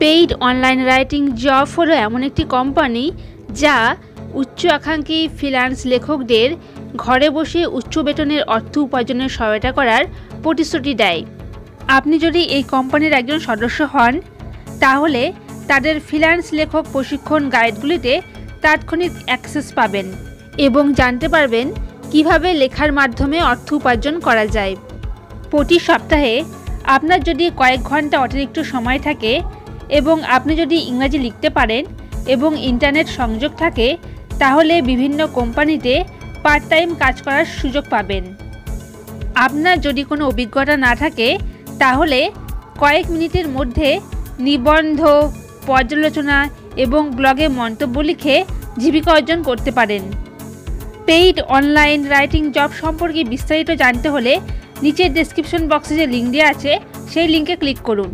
Paid online writing job হলো এমন একটি কোম্পানি যা উচ্চ আকাঙ্ক্ষী ফ্রিল্যান্স লেখকদের ঘরে বসে উচ্চ বেতনের অর্থ উপার্জনের সহায়তা করার প্রতিশ্রুতি দেয়। আপনি যদি এই কোম্পানির একজন সদস্য হন, তাহলে তাদের ফ্রিল্যান্স লেখক প্রশিক্ষণ গাইডগুলিতে তাৎক্ষণিক অ্যাক্সেস পাবেন এবং জানতে পারবেন কীভাবে লেখার মাধ্যমে অর্থ উপার্জন করা যায়। প্রতি সপ্তাহে আপনার যদি কয়েক ঘণ্টা অতিরিক্ত সময় থাকে এবং আপনি যদি ইংরাজি লিখতে পারেন এবং ইন্টারনেট সংযোগ থাকে, তাহলে বিভিন্ন কোম্পানিতে পার্ট টাইম কাজ করার সুযোগ পাবেন। আপনার যদি কোনো অভিজ্ঞতা না থাকে, তাহলে কয়েক মিনিটের মধ্যে নিবন্ধ, পর্যালোচনা এবং ব্লগে মন্তব্য লিখে জীবিকা অর্জন করতে পারেন। পেইড অনলাইন রাইটিং জব সম্পর্কে বিস্তারিত জানতে হলে নিচের ডেসক্রিপশন বক্সে যে লিঙ্ক দেওয়া আছে, সেই লিঙ্কে ক্লিক করুন।